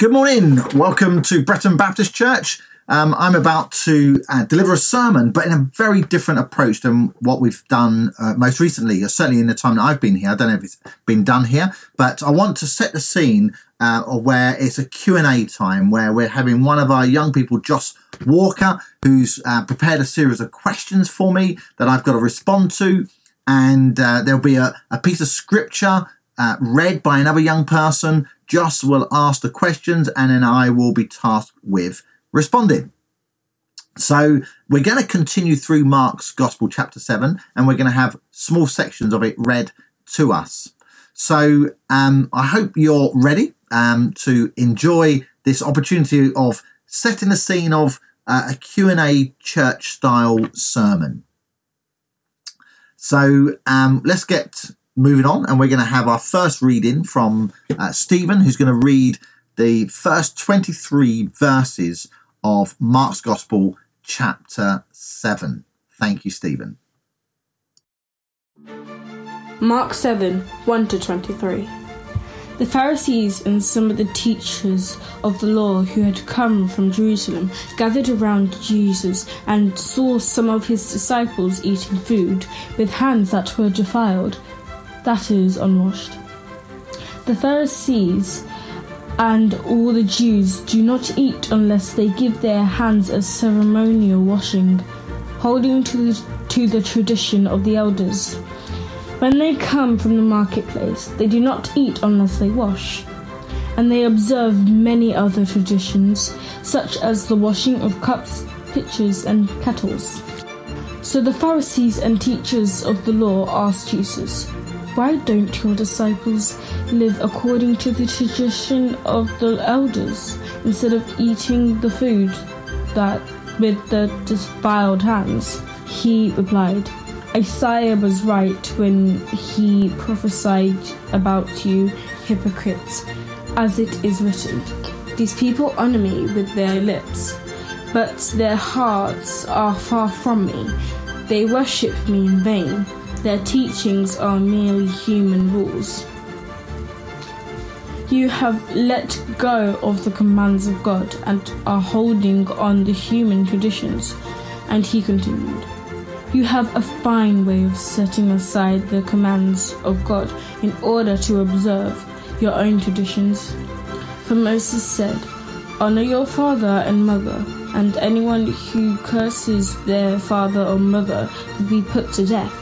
Good morning. Welcome to Bretton Baptist Church. Um, I'm about to uh, deliver a sermon, but in a very different approach than what we've done uh, most recently, or certainly in the time that I've been here. I don't know if it's been done here, but I want to set the scene uh, where it's a Q&A time where we're having one of our young people, Josh Walker, who's uh, prepared a series of questions for me that I've got to respond to. And uh, there'll be a, a piece of scripture uh, read by another young person. Joss will ask the questions, and then I will be tasked with responding. So we're going to continue through Mark's Gospel, chapter 7, and we're going to have small sections of it read to us. So um, I hope you're ready um, to enjoy this opportunity of setting the scene of uh, a Q&A church style sermon. So um, let's get moving on, and we're going to have our first reading from uh, Stephen, who's going to read the first 23 verses of Mark's Gospel, chapter 7. Thank you, Stephen. Mark 7 1 to 23. The Pharisees and some of the teachers of the law who had come from Jerusalem gathered around Jesus and saw some of his disciples eating food with hands that were defiled that is, unwashed. The Pharisees and all the Jews do not eat unless they give their hands a ceremonial washing, holding to the, to the tradition of the elders. When they come from the marketplace, they do not eat unless they wash. And they observe many other traditions, such as the washing of cups, pitchers, and kettles. So the Pharisees and teachers of the law asked Jesus, why don't your disciples live according to the tradition of the elders instead of eating the food that with the defiled hands? He replied, Isaiah was right when he prophesied about you, hypocrites, as it is written. These people honor me with their lips, but their hearts are far from me. They worship me in vain. Their teachings are merely human rules. You have let go of the commands of God and are holding on the human traditions. And he continued, You have a fine way of setting aside the commands of God in order to observe your own traditions. For Moses said, Honor your father and mother, and anyone who curses their father or mother will be put to death.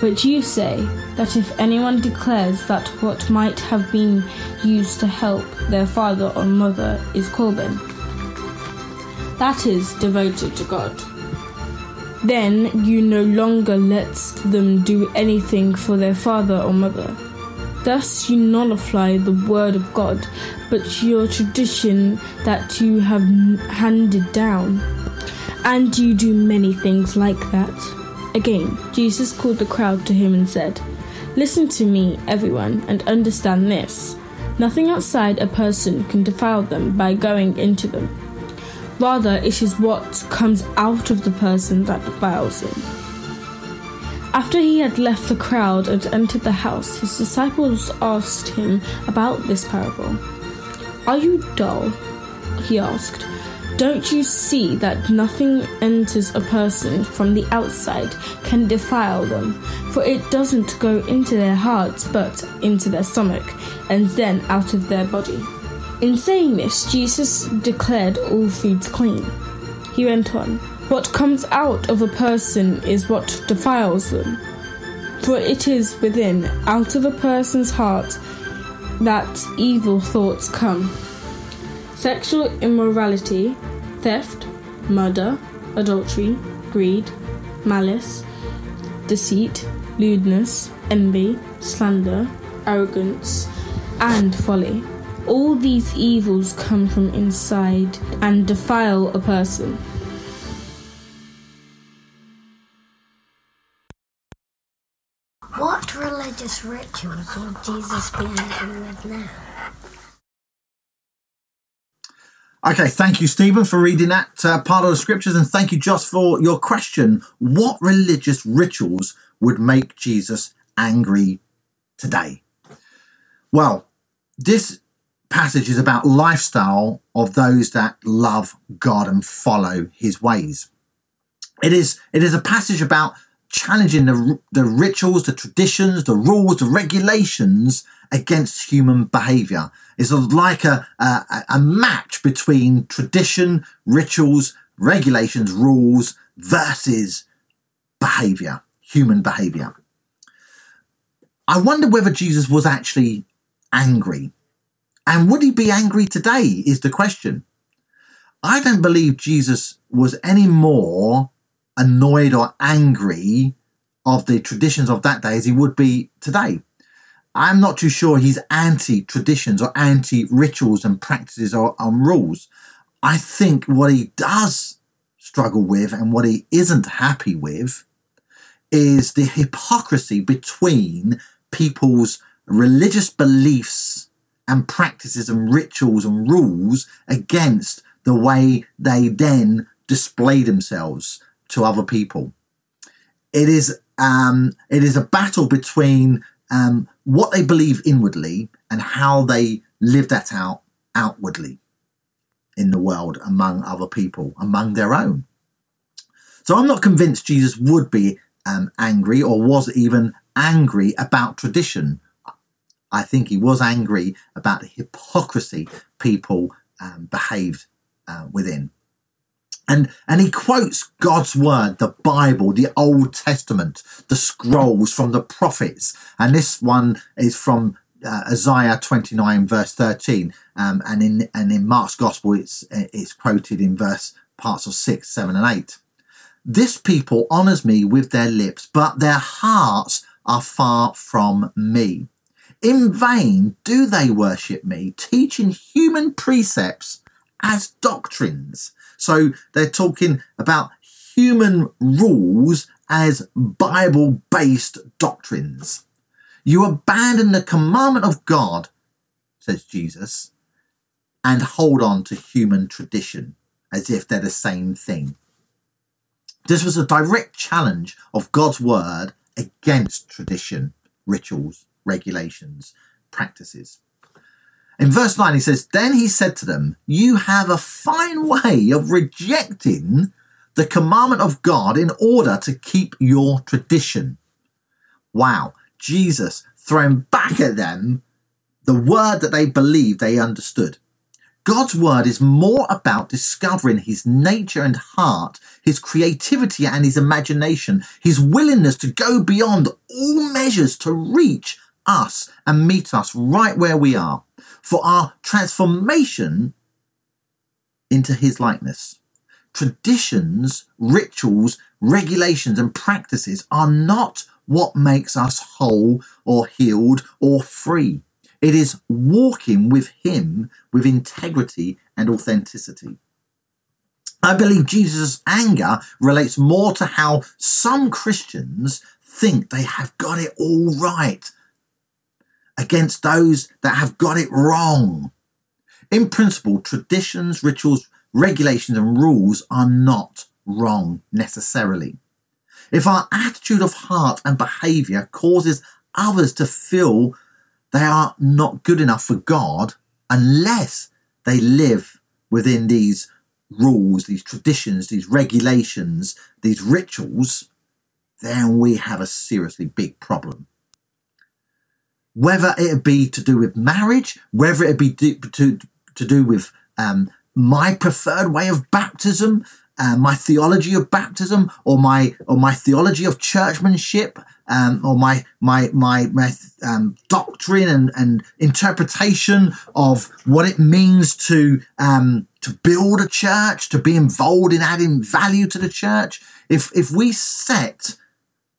But you say that if anyone declares that what might have been used to help their father or mother is Korban, that is devoted to God. Then you no longer let them do anything for their father or mother. Thus you nullify the word of God, but your tradition that you have handed down. And you do many things like that. Again, Jesus called the crowd to him and said, Listen to me, everyone, and understand this. Nothing outside a person can defile them by going into them. Rather, it is what comes out of the person that defiles them. After he had left the crowd and entered the house, his disciples asked him about this parable. Are you dull? He asked. Don't you see that nothing enters a person from the outside can defile them? For it doesn't go into their hearts but into their stomach, and then out of their body. In saying this, Jesus declared all foods clean. He went on, What comes out of a person is what defiles them. For it is within, out of a person's heart, that evil thoughts come sexual immorality, theft, murder, adultery, greed, malice, deceit, lewdness, envy, slander, arrogance, and folly. All these evils come from inside and defile a person. What religious rituals would Jesus be angry with now? Okay, thank you, Stephen, for reading that uh, part of the scriptures, and thank you, Josh, for your question. What religious rituals would make Jesus angry today? Well, this passage is about lifestyle of those that love God and follow his ways. It is, it is a passage about challenging the, the rituals, the traditions, the rules, the regulations against human behavior. It's like a, a, a match between tradition, rituals, regulations, rules versus behavior, human behavior. I wonder whether Jesus was actually angry. And would he be angry today? Is the question. I don't believe Jesus was any more annoyed or angry of the traditions of that day as he would be today. I'm not too sure he's anti traditions or anti rituals and practices or um, rules. I think what he does struggle with and what he isn't happy with is the hypocrisy between people's religious beliefs and practices and rituals and rules against the way they then display themselves to other people. It is um, it is a battle between um, what they believe inwardly and how they live that out outwardly in the world among other people, among their own. So I'm not convinced Jesus would be um, angry or was even angry about tradition. I think he was angry about the hypocrisy people um, behaved uh, within. And, and he quotes God's word, the Bible, the Old Testament, the scrolls from the prophets. And this one is from uh, Isaiah 29 verse 13. Um, and in, and in Mark's gospel, it's, it's quoted in verse parts of six, seven and eight. This people honors me with their lips, but their hearts are far from me. In vain do they worship me, teaching human precepts as doctrines. So they're talking about human rules as Bible based doctrines. You abandon the commandment of God, says Jesus, and hold on to human tradition as if they're the same thing. This was a direct challenge of God's word against tradition, rituals, regulations, practices. In verse 9, he says, Then he said to them, You have a fine way of rejecting the commandment of God in order to keep your tradition. Wow, Jesus throwing back at them the word that they believed they understood. God's word is more about discovering his nature and heart, his creativity and his imagination, his willingness to go beyond all measures to reach us and meet us right where we are for our transformation into his likeness. Traditions, rituals, regulations, and practices are not what makes us whole or healed or free. It is walking with him with integrity and authenticity. I believe Jesus' anger relates more to how some Christians think they have got it all right against those that have got it wrong. In principle, traditions, rituals, regulations, and rules are not wrong necessarily. If our attitude of heart and behavior causes others to feel they are not good enough for God unless they live within these rules, these traditions, these regulations, these rituals, then we have a seriously big problem whether it be to do with marriage, whether it be to, to, do with um, my preferred way of baptism, uh, my theology of baptism, or my or my theology of churchmanship, um, or my my my, my um, doctrine and, and interpretation of what it means to um, to build a church, to be involved in adding value to the church. If if we set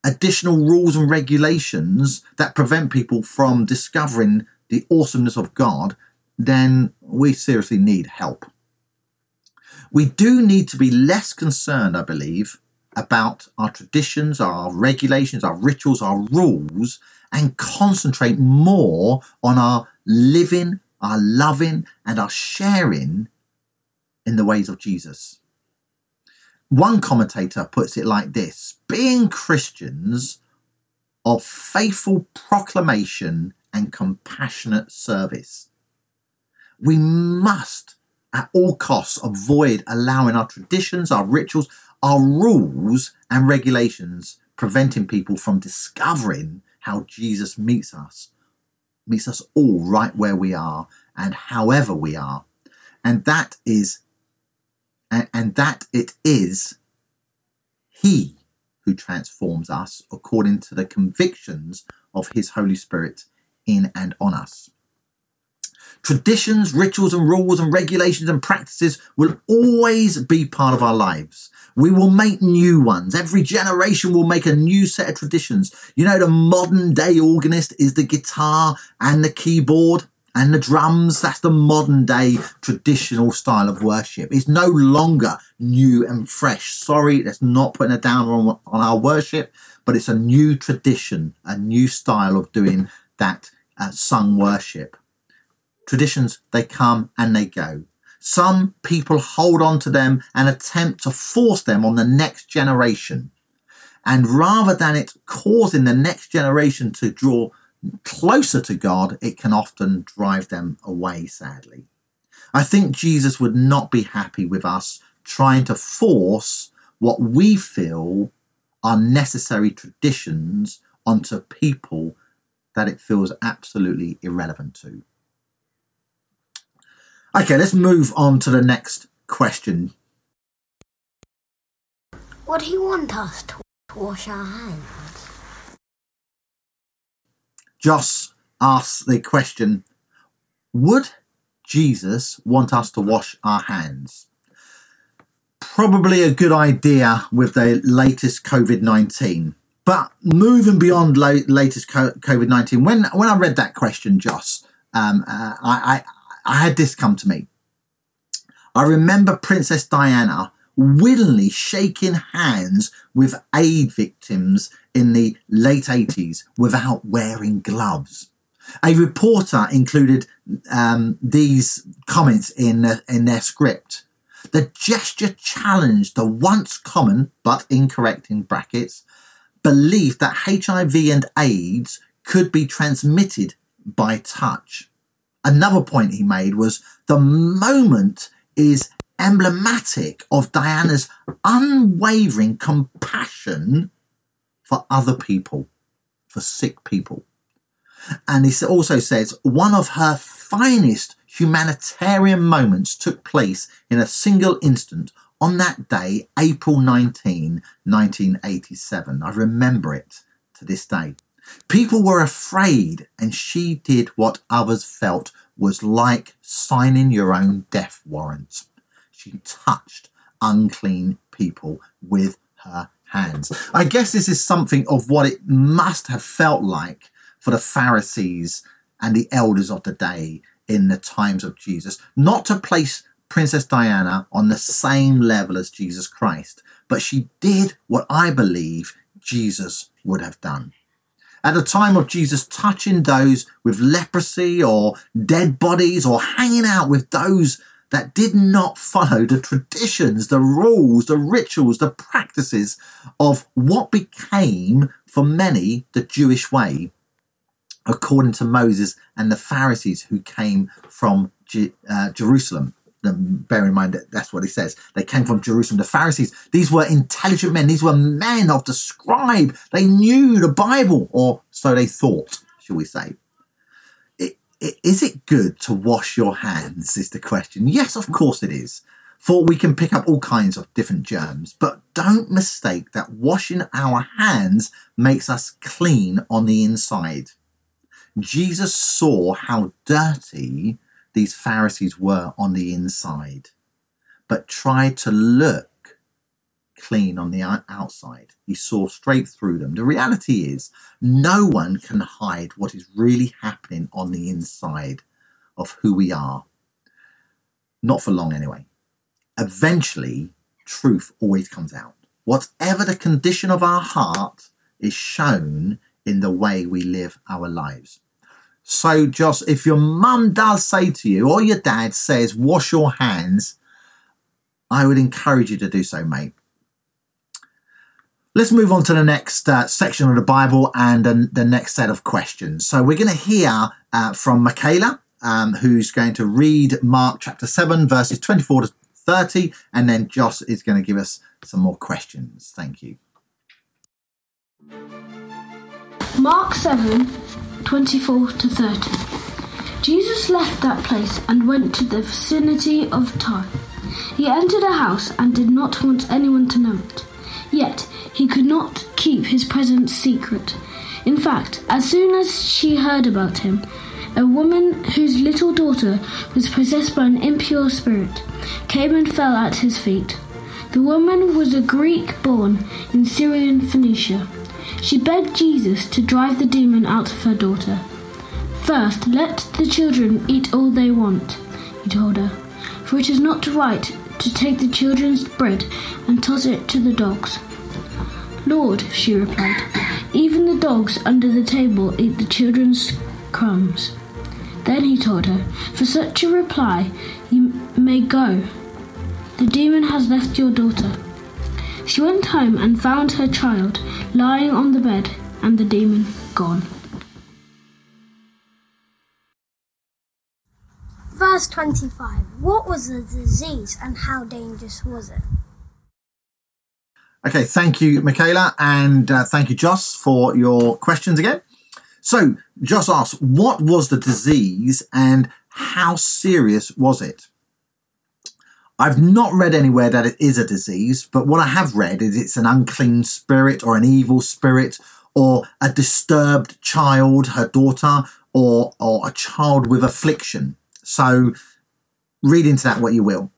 additional rules and regulations that prevent people from discovering the awesomeness of God, then we seriously need help. We do need to be less concerned, I believe, about our traditions, our regulations, our rituals, our rules, and concentrate more on our living, our loving, and our sharing in the ways of Jesus. One commentator puts it like this being Christians of faithful proclamation and compassionate service. We must, at all costs, avoid allowing our traditions, our rituals, our rules, and regulations preventing people from discovering how Jesus meets us, meets us all right where we are and however we are. And that is, and, and that it is He who transforms us according to the convictions of His Holy Spirit in and on us. Traditions, rituals, and rules, and regulations and practices will always be part of our lives. We will make new ones. Every generation will make a new set of traditions. You know, the modern day organist is the guitar and the keyboard and the drums. That's the modern day traditional style of worship. It's no longer new and fresh. Sorry, that's not putting a down on, on our worship, but it's a new tradition, a new style of doing that uh, sung worship. Traditions, they come and they go. Some people hold on to them and attempt to force them on the next generation. And rather than it causing the next generation to draw closer to God, it can often drive them away, sadly. I think Jesus would not be happy with us trying to force what we feel are necessary traditions onto people that it feels absolutely irrelevant to. Okay, let's move on to the next question. Would he want us to wash our hands? Joss asks the question Would Jesus want us to wash our hands? Probably a good idea with the latest COVID 19. But moving beyond la- latest COVID 19, when, when I read that question, Joss, um, uh, I, I I had this come to me. I remember Princess Diana willingly shaking hands with aid victims in the late 80s without wearing gloves. A reporter included um, these comments in, uh, in their script. The gesture challenged the once common, but incorrect in brackets, belief that HIV and AIDS could be transmitted by touch. Another point he made was the moment is emblematic of Diana's unwavering compassion for other people, for sick people. And he also says one of her finest humanitarian moments took place in a single instant on that day, April 19, 1987. I remember it to this day. People were afraid, and she did what others felt was like signing your own death warrant. She touched unclean people with her hands. I guess this is something of what it must have felt like for the Pharisees and the elders of the day in the times of Jesus, not to place Princess Diana on the same level as Jesus Christ, but she did what I believe Jesus would have done at the time of Jesus touching those with leprosy or dead bodies or hanging out with those that did not follow the traditions, the rules, the rituals, the practices of what became for many the Jewish way, according to Moses and the Pharisees who came from uh, Jerusalem bear in mind that that's what he says. They came from Jerusalem. The Pharisees, these were intelligent men. These were men of the scribe. They knew the Bible, or so they thought, shall we say. Is it good to wash your hands? Is the question. Yes, of course it is. For we can pick up all kinds of different germs, but don't mistake that washing our hands makes us clean on the inside. Jesus saw how dirty these Pharisees were on the inside, but tried to look clean on the outside. He saw straight through them. The reality is, no one can hide what is really happening on the inside of who we are. Not for long, anyway. Eventually, truth always comes out. Whatever the condition of our heart is shown in the way we live our lives. So, Joss, if your mum does say to you, or your dad says, wash your hands, I would encourage you to do so, mate. Let's move on to the next uh, section of the Bible and uh, the next set of questions. So, we're going to hear uh, from Michaela, um, who's going to read Mark chapter 7, verses 24 to 30, and then Joss is going to give us some more questions. Thank you. Mark 7 24 to 30. Jesus left that place and went to the vicinity of Tyre. He entered a house and did not want anyone to know it. Yet he could not keep his presence secret. In fact, as soon as she heard about him, a woman whose little daughter was possessed by an impure spirit came and fell at his feet. The woman was a Greek born in Syrian Phoenicia. She begged Jesus to drive the demon out of her daughter. First, let the children eat all they want, he told her, for it is not right to take the children's bread and toss it to the dogs. Lord, she replied, even the dogs under the table eat the children's crumbs. Then he told her, For such a reply, you may go. The demon has left your daughter. She went home and found her child lying on the bed and the demon gone. Verse 25. What was the disease and how dangerous was it? Okay, thank you, Michaela, and uh, thank you, Joss, for your questions again. So, Joss asks, what was the disease and how serious was it? I've not read anywhere that it is a disease, but what I have read is it's an unclean spirit or an evil spirit or a disturbed child, her daughter, or, or a child with affliction. So, read into that what you will.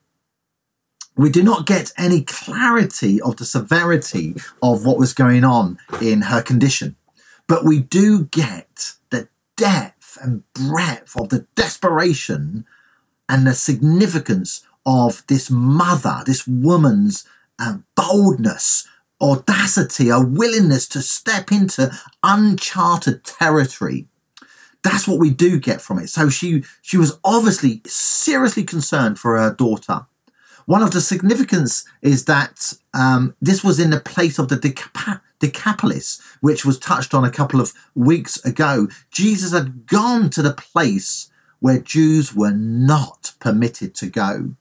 We do not get any clarity of the severity of what was going on in her condition but we do get the depth and breadth of the desperation and the significance of this mother, this woman's uh, boldness, audacity, a willingness to step into uncharted territory. That's what we do get from it. So she she was obviously seriously concerned for her daughter. One of the significance is that um, this was in the place of the Decap- Decapolis, which was touched on a couple of weeks ago. Jesus had gone to the place where Jews were not permitted to go.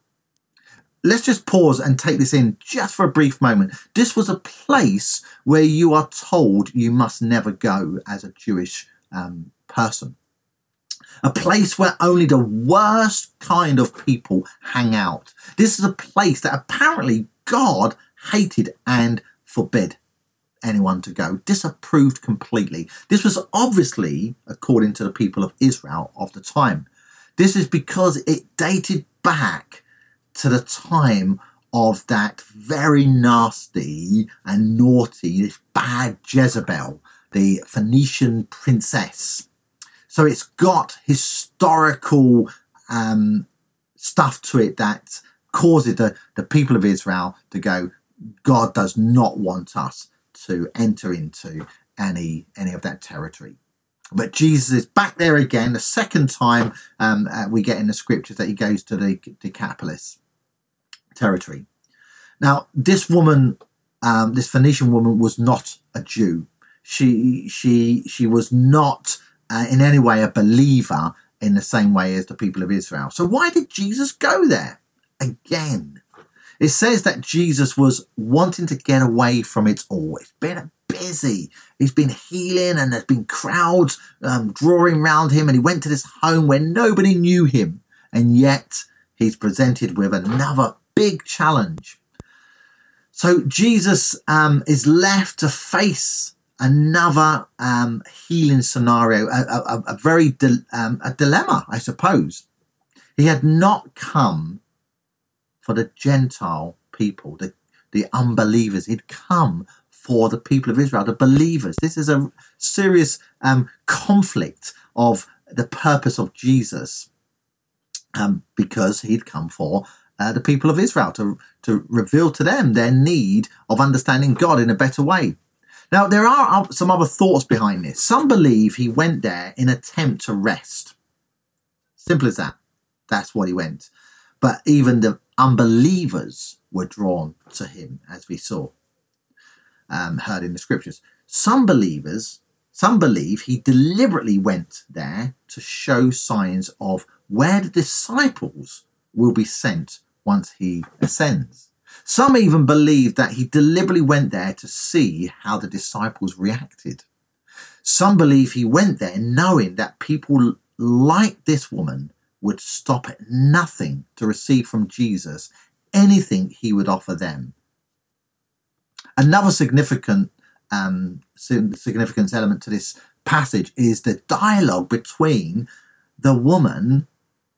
Let's just pause and take this in just for a brief moment. This was a place where you are told you must never go as a Jewish um, person. A place where only the worst kind of people hang out. This is a place that apparently God hated and forbid anyone to go, disapproved completely. This was obviously according to the people of Israel of the time. This is because it dated back to the time of that very nasty and naughty, this bad Jezebel, the Phoenician princess. So it's got historical um, stuff to it that causes the, the people of Israel to go, God does not want us to enter into any any of that territory. But Jesus is back there again, the second time um, uh, we get in the scriptures that he goes to the Decapolis territory. Now, this woman, um, this Phoenician woman, was not a Jew. She she she was not uh, in any way a believer in the same way as the people of Israel. So why did Jesus go there again? It says that Jesus was wanting to get away from it all. It's been busy. He's been healing, and there's been crowds um, drawing around him. And he went to this home where nobody knew him, and yet he's presented with another big challenge. So Jesus um, is left to face another um, healing scenario, a, a, a very di- um, a dilemma, I suppose. He had not come for the Gentile people, the, the unbelievers. He'd come for the people of Israel, the believers. This is a serious um, conflict of the purpose of Jesus um, because he'd come for uh, the people of Israel to, to reveal to them their need of understanding God in a better way. Now, there are some other thoughts behind this. Some believe he went there in attempt to rest. Simple as that. That's what he went. But even the unbelievers were drawn to him, as we saw, um, heard in the scriptures. Some believers Some believe he deliberately went there to show signs of where the disciples will be sent once he ascends. Some even believe that he deliberately went there to see how the disciples reacted. Some believe he went there knowing that people like this woman would stop at nothing to receive from Jesus anything he would offer them. Another significant um, significance element to this passage is the dialogue between the woman,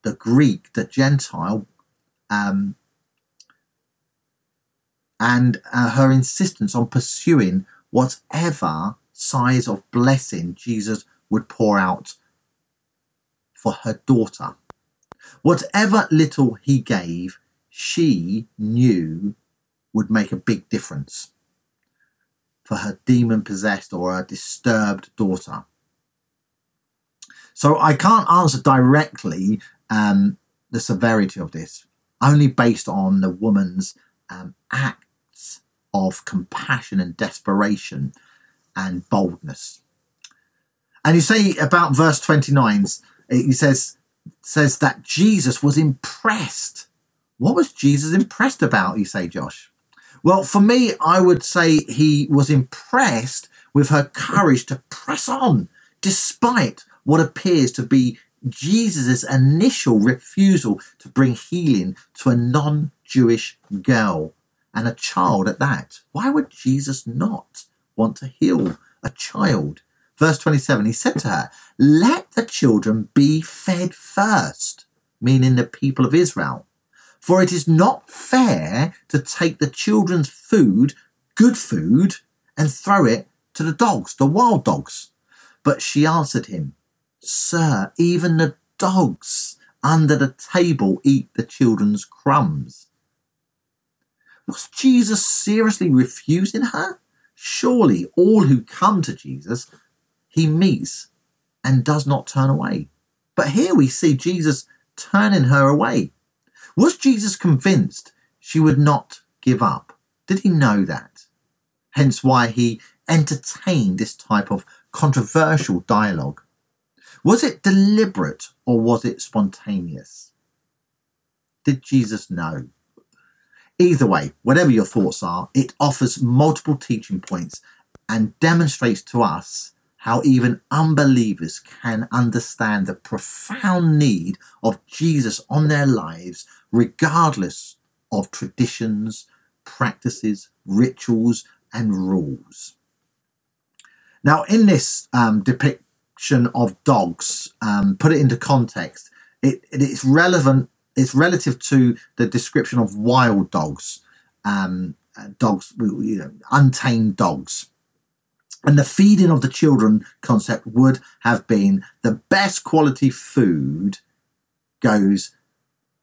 the Greek, the Gentile, um, and uh, her insistence on pursuing whatever size of blessing Jesus would pour out for her daughter. Whatever little he gave, she knew would make a big difference for her demon possessed or a disturbed daughter. So I can't answer directly um, the severity of this, only based on the woman's um, acts of compassion and desperation and boldness. And you say about verse 29, he says, says that Jesus was impressed. What was Jesus impressed about, you say, Josh? Well, for me, I would say he was impressed with her courage to press on despite what appears to be Jesus' initial refusal to bring healing to a non Jewish girl and a child at that. Why would Jesus not want to heal a child? Verse 27, he said to her, Let the children be fed first, meaning the people of Israel. For it is not fair to take the children's food, good food, and throw it to the dogs, the wild dogs. But she answered him, Sir, even the dogs under the table eat the children's crumbs. Was Jesus seriously refusing her? Surely all who come to Jesus, he meets and does not turn away. But here we see Jesus turning her away. Was Jesus convinced she would not give up? Did he know that? Hence why he entertained this type of controversial dialogue. Was it deliberate or was it spontaneous? Did Jesus know? Either way, whatever your thoughts are, it offers multiple teaching points and demonstrates to us how even unbelievers can understand the profound need of Jesus on their lives, regardless of traditions, practices, rituals, and rules. Now, in this um, depiction of dogs, um, put it into context, it, it is relevant, it's relative to the description of wild dogs, um, dogs, you know, untamed dogs. And the feeding of the children concept would have been the best quality food goes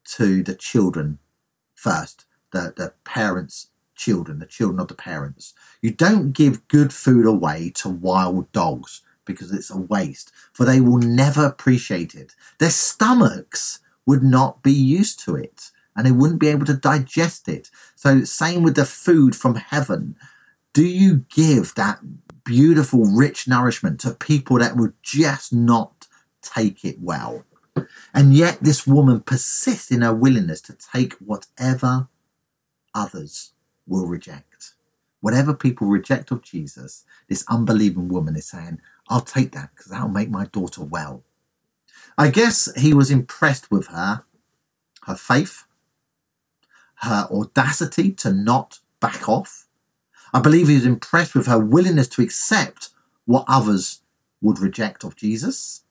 to the children first, the, the parents' children, the children of the parents. You don't give good food away to wild dogs because it's a waste, for they will never appreciate it. Their stomachs would not be used to it and they wouldn't be able to digest it. So, same with the food from heaven. Do you give that beautiful, rich nourishment to people that would just not take it well. And yet, this woman persists in her willingness to take whatever others will reject. Whatever people reject of Jesus, this unbelieving woman is saying, I'll take that because that'll make my daughter well. I guess he was impressed with her, her faith, her audacity to not back off, I believe he was impressed with her willingness to accept what others would reject of Jesus.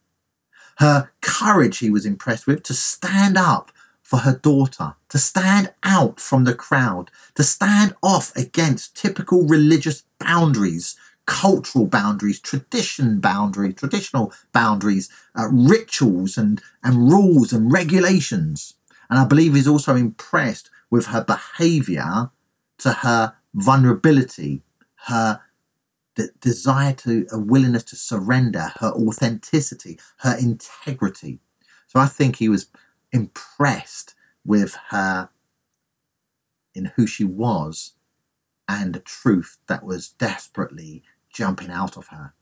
Her courage, he was impressed with, to stand up for her daughter, to stand out from the crowd, to stand off against typical religious boundaries, cultural boundaries, tradition boundaries, traditional boundaries, uh, rituals and, and rules and regulations. And I believe he's also impressed with her behavior to her vulnerability, her de- desire to, a willingness to surrender, her authenticity, her integrity. So I think he was impressed with her in who she was and a truth that was desperately jumping out of her.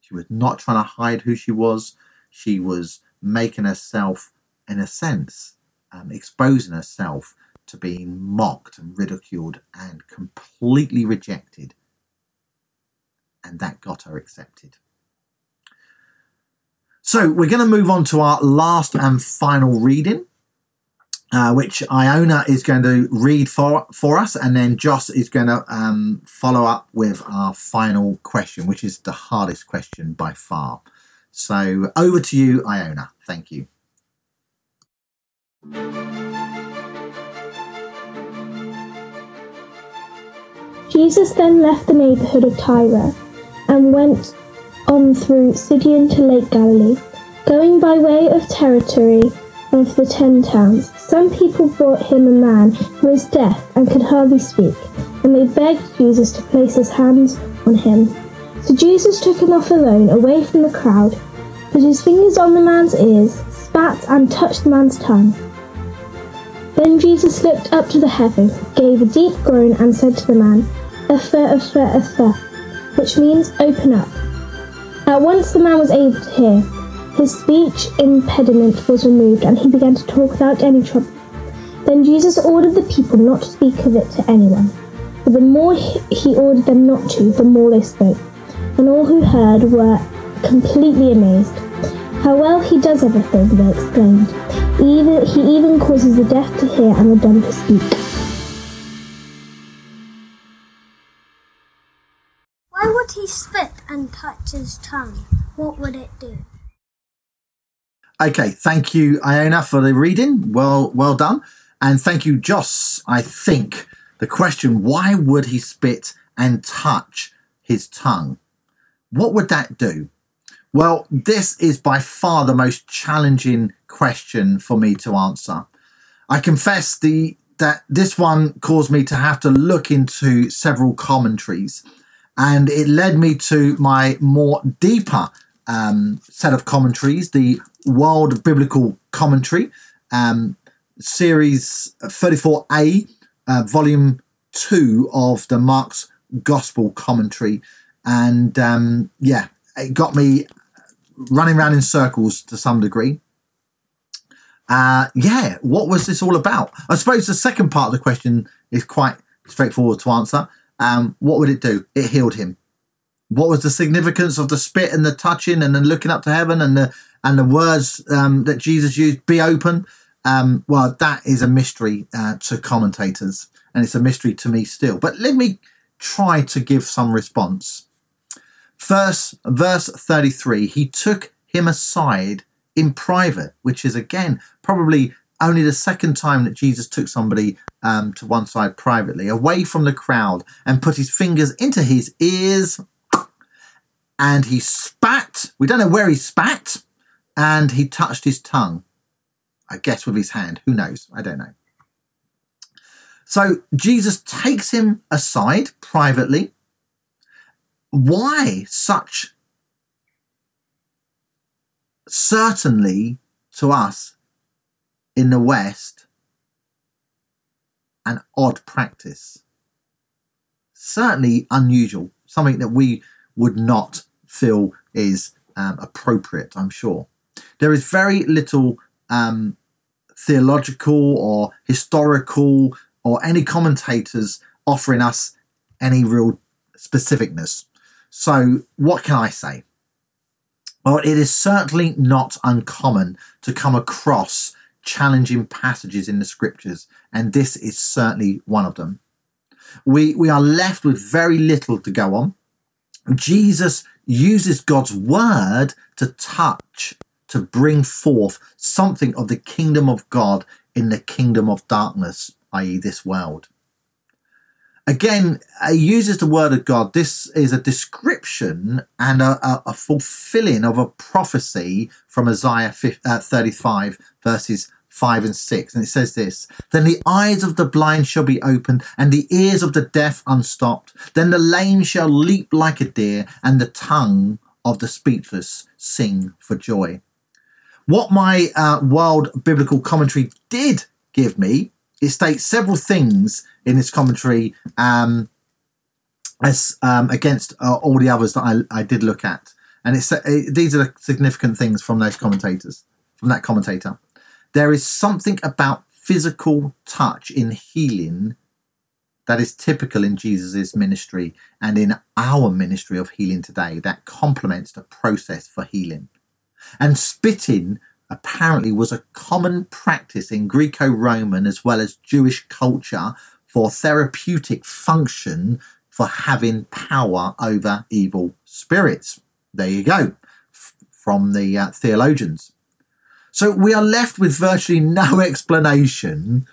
She was not trying to hide who she was. She was making herself, in a sense, um, exposing herself to being mocked and ridiculed and completely rejected. And that got her accepted. So we're going to move on to our last and final reading, uh, which Iona is going to read for, for us, and then Joss is going to um, follow up with our final question, which is the hardest question by far. So over to you, Iona. Thank you. Jesus then left the neighborhood of Tyre and went on through Sidon to Lake Galilee, going by way of territory of the ten towns. Some people brought him a man who was deaf and could hardly speak, and they begged Jesus to place his hands on him. So Jesus took him off alone, away from the crowd, put his fingers on the man's ears, spat, and touched the man's tongue. Then Jesus looked up to the heaven, gave a deep groan, and said to the man, Ephpha, Ephpha, Ephpha, which means open up. At once the man was able to hear. His speech impediment was removed, and he began to talk without any trouble. Then Jesus ordered the people not to speak of it to anyone. But the more he ordered them not to, the more they spoke. And all who heard were completely amazed. How well he does everything, they exclaimed. Even, he even causes the deaf to hear and the dumb to speak. Why would he spit and touch his tongue? What would it do? Okay, thank you, Iona, for the reading. Well, well done, and thank you, Joss. I think the question: Why would he spit and touch his tongue? What would that do? Well, this is by far the most challenging question for me to answer. I confess the that this one caused me to have to look into several commentaries, and it led me to my more deeper um, set of commentaries, the Word Biblical Commentary, um, series 34A, uh, volume 2 of the Mark's Gospel Commentary. And um, yeah, it got me running around in circles to some degree. Uh, yeah, what was this all about? I suppose the second part of the question is quite straightforward to answer. Um, what would it do? It healed him. What was the significance of the spit and the touching and then looking up to heaven and the and the words um, that Jesus used? Be open. Um, well, that is a mystery uh, to commentators, and it's a mystery to me still. But let me try to give some response. First, verse thirty three. He took him aside in private, which is again probably only the second time that Jesus took somebody um, to one side privately, away from the crowd, and put his fingers into his ears, and he spat. We don't know where he spat, and he touched his tongue. I guess with his hand. Who knows? I don't know. So Jesus takes him aside privately. Why such certainly to us in the West an odd practice. Certainly unusual, something that we would not feel is um, appropriate, I'm sure. There is very little um, theological or historical or any commentators offering us any real specificness. So, what can I say? Well, it is certainly not uncommon to come across challenging passages in the scriptures, and this is certainly one of them. We, we are left with very little to go on. Jesus uses God's word to touch, to bring forth something of the kingdom of God in the kingdom of darkness, i.e., this world. Again, he uses the word of God. This is a description and a, a, a fulfilling of a prophecy from Isaiah 50, uh, 35, verses 5 and 6. And it says this Then the eyes of the blind shall be opened, and the ears of the deaf unstopped. Then the lame shall leap like a deer, and the tongue of the speechless sing for joy. What my uh, word biblical commentary did give me, it states several things in this commentary um, as um, against uh, all the others that I, I did look at. and it's it, these are the significant things from those commentators, from that commentator. There is something about physical touch in healing that is typical in Jesus' ministry and in our ministry of healing today that complements the process for healing. And spitting apparently was a common practice in Greco Roman as well as Jewish culture for therapeutic function for having power over evil spirits. There you go, from the uh, theologians. So we are left with virtually no explanation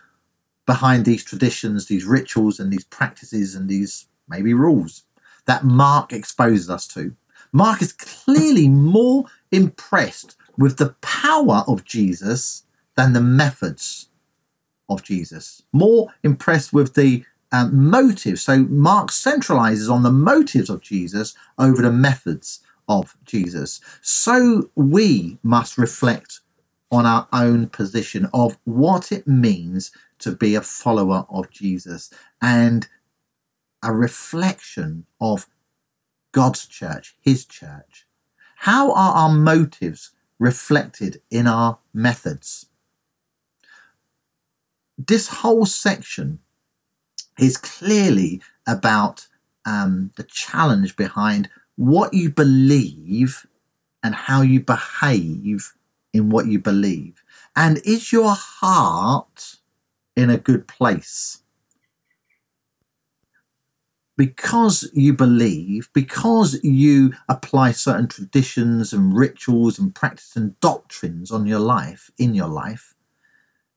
behind these traditions, these rituals, and these practices, and these maybe rules that Mark exposes us to. Mark is clearly more impressed with the power of Jesus than the methods of Jesus. More impressed with the um, motives. So Mark centralizes on the motives of Jesus over the methods of Jesus. So we must reflect on our own position of what it means to be a follower of Jesus and a reflection of God's church, His church. How are our motives reflected in our methods? This whole section is clearly about um, the challenge behind what you believe and how you behave in what you believe. And is your heart in a good place? Because you believe, because you apply certain traditions and rituals and practice and doctrines on your life, in your life,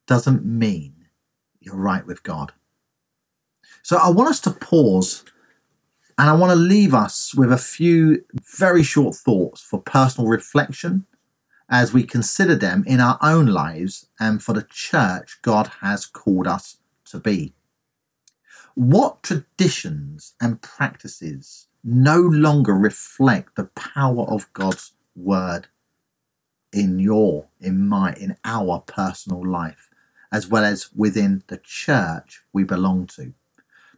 doesn't mean you're right with God. So I want us to pause and I want to leave us with a few very short thoughts for personal reflection as we consider them in our own lives and for the church God has called us to be. What traditions and practices no longer reflect the power of God's word in your, in my, in our personal life, as well as within the church we belong to?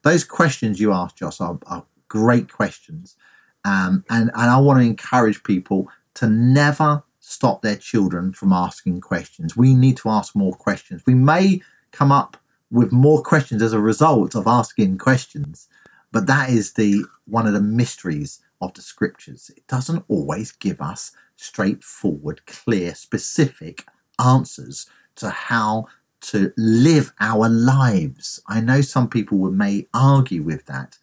Those questions you asked, Joss, are, are great questions. Um, and, and I want to encourage people to never stop their children from asking questions. We need to ask more questions. We may come up with more questions as a result of asking questions, but that is the one of the mysteries of the scriptures. It doesn't always give us straightforward, clear, specific answers to how to live our lives. I know some people may argue with that,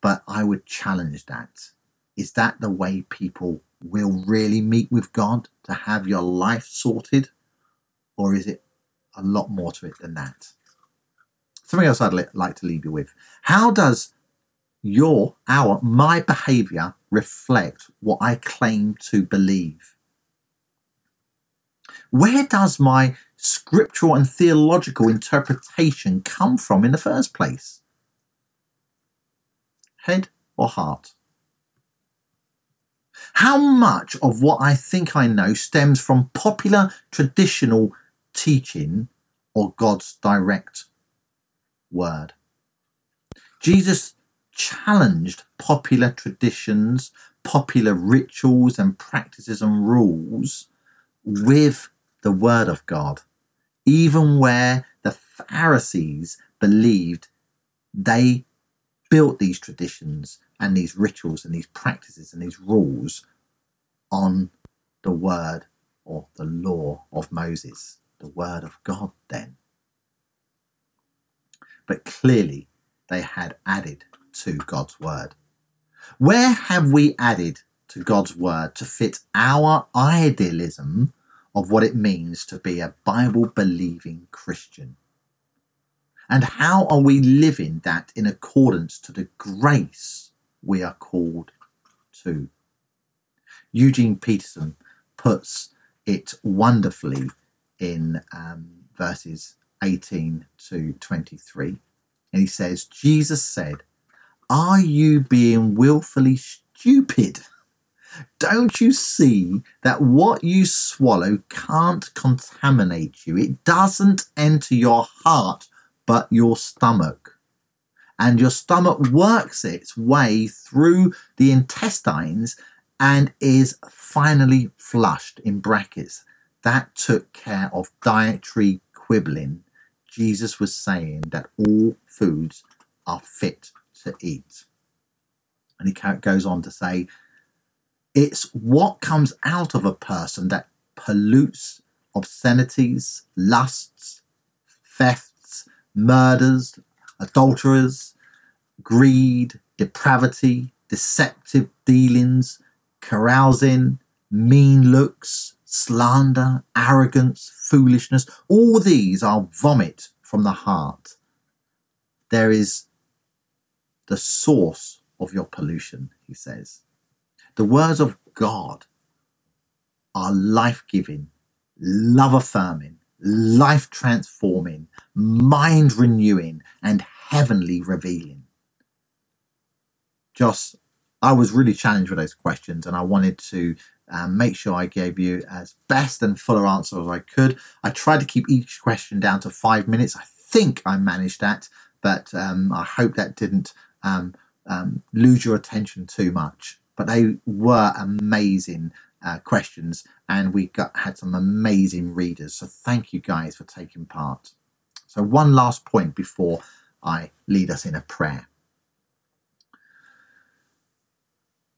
but I would challenge that. Is that the way people will really meet with God to have your life sorted? Or is it a lot more to it than that? Something else I'd like to leave you with. How does your, our, my behavior reflect what I claim to believe? Where does my scriptural and theological interpretation come from in the first place? Head or heart? How much of what I think I know stems from popular traditional teaching or God's direct word? Jesus challenged popular traditions, popular rituals and practices and rules with the word of God, even where the Pharisees believed they built these traditions and these rituals and these practices and these rules on the word or the law of Moses, the word of God then. But clearly they had added to God's word. Where have we added to God's word to fit our idealism of what it means to be a Bible believing Christian? And how are we living that in accordance to the grace we are called to. Eugene Peterson puts it wonderfully in um, verses 18 to 23. And he says, Jesus said, Are you being willfully stupid? Don't you see that what you swallow can't contaminate you? It doesn't enter your heart, but your stomach and your stomach works its way through the intestines and is finally flushed in brackets. That took care of dietary quibbling. Jesus was saying that all foods are fit to eat. And he goes on to say, it's what comes out of a person that pollutes obscenities, lusts, thefts, murders, adulterers, greed, depravity, deceptive dealings, carousing, mean looks, slander, arrogance, foolishness. All these are vomit from the heart. There is the source of your pollution, he says. The words of God are life giving, love affirming, life transforming, mind renewing, and heavenly revealing. Joss, I was really challenged with those questions and I wanted to um, make sure I gave you as best and fuller answer as I could. I tried to keep each question down to five minutes. I think I managed that, but um, I hope that didn't um, um lose your attention too much. But they were amazing uh, questions, and we got had some amazing readers. So thank you guys for taking part. So one last point before I lead us in a prayer.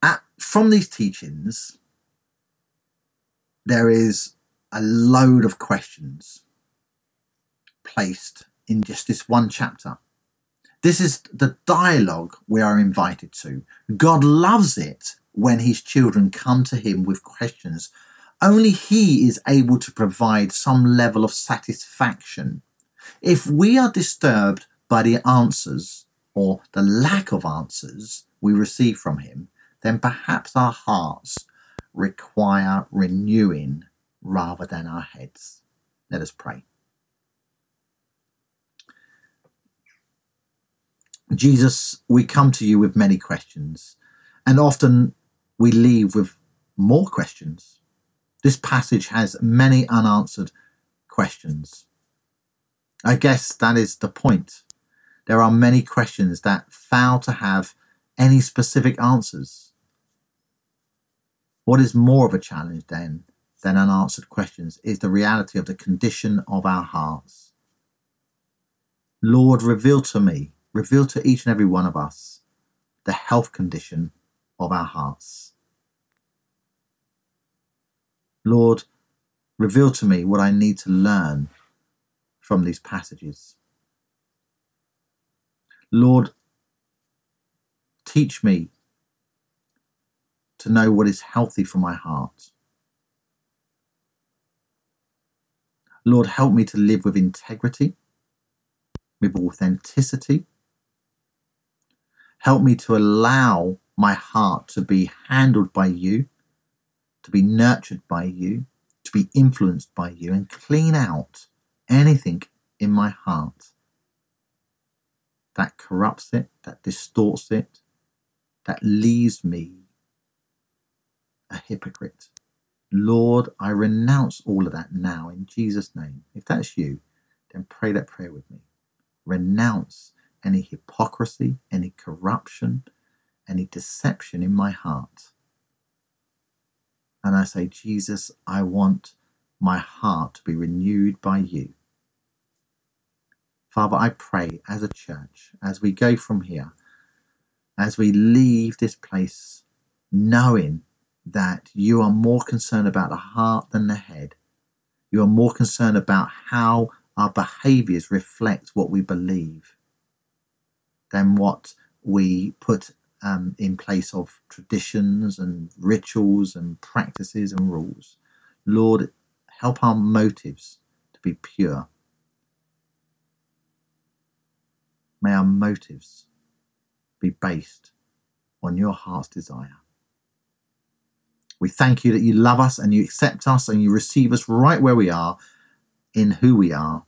At, from these teachings, there is a load of questions placed in just this one chapter. This is the dialogue we are invited to. God loves it when his children come to him with questions. Only he is able to provide some level of satisfaction. If we are disturbed by the answers or the lack of answers we receive from him, then perhaps our hearts require renewing rather than our heads. Let us pray. Jesus, we come to you with many questions, and often we leave with more questions. This passage has many unanswered questions. I guess that is the point. There are many questions that fail to have any specific answers. What is more of a challenge then than unanswered questions is the reality of the condition of our hearts. Lord, reveal to me, reveal to each and every one of us the health condition of our hearts. Lord, reveal to me what I need to learn from these passages. Lord, teach me to know what is healthy for my heart. Lord, help me to live with integrity, with authenticity. Help me to allow my heart to be handled by you, to be nurtured by you, to be influenced by you, and clean out anything in my heart that corrupts it, that distorts it, that leaves me a hypocrite. Lord, I renounce all of that now in Jesus' name. If that's you, then pray that prayer with me. Renounce any hypocrisy, any corruption, any deception in my heart. And I say, Jesus, I want my heart to be renewed by you. Father, I pray as a church, as we go from here, as we leave this place, knowing that you are more concerned about the heart than the head. You are more concerned about how our behaviors reflect what we believe than what we put um, in place of traditions and rituals and practices and rules. Lord, help our motives to be pure. May our motives be based on your heart's desire. We thank you that you love us and you accept us and you receive us right where we are, in who we are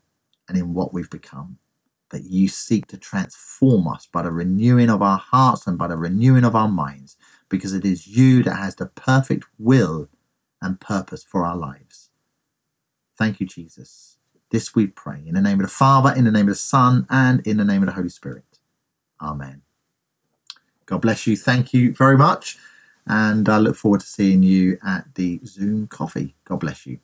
and in what we've become. That you seek to transform us by the renewing of our hearts and by the renewing of our minds, because it is you that has the perfect will and purpose for our lives. Thank you, Jesus. This we pray in the name of the Father, in the name of the Son, and in the name of the Holy Spirit. Amen. God bless you. Thank you very much. And I look forward to seeing you at the Zoom coffee. God bless you.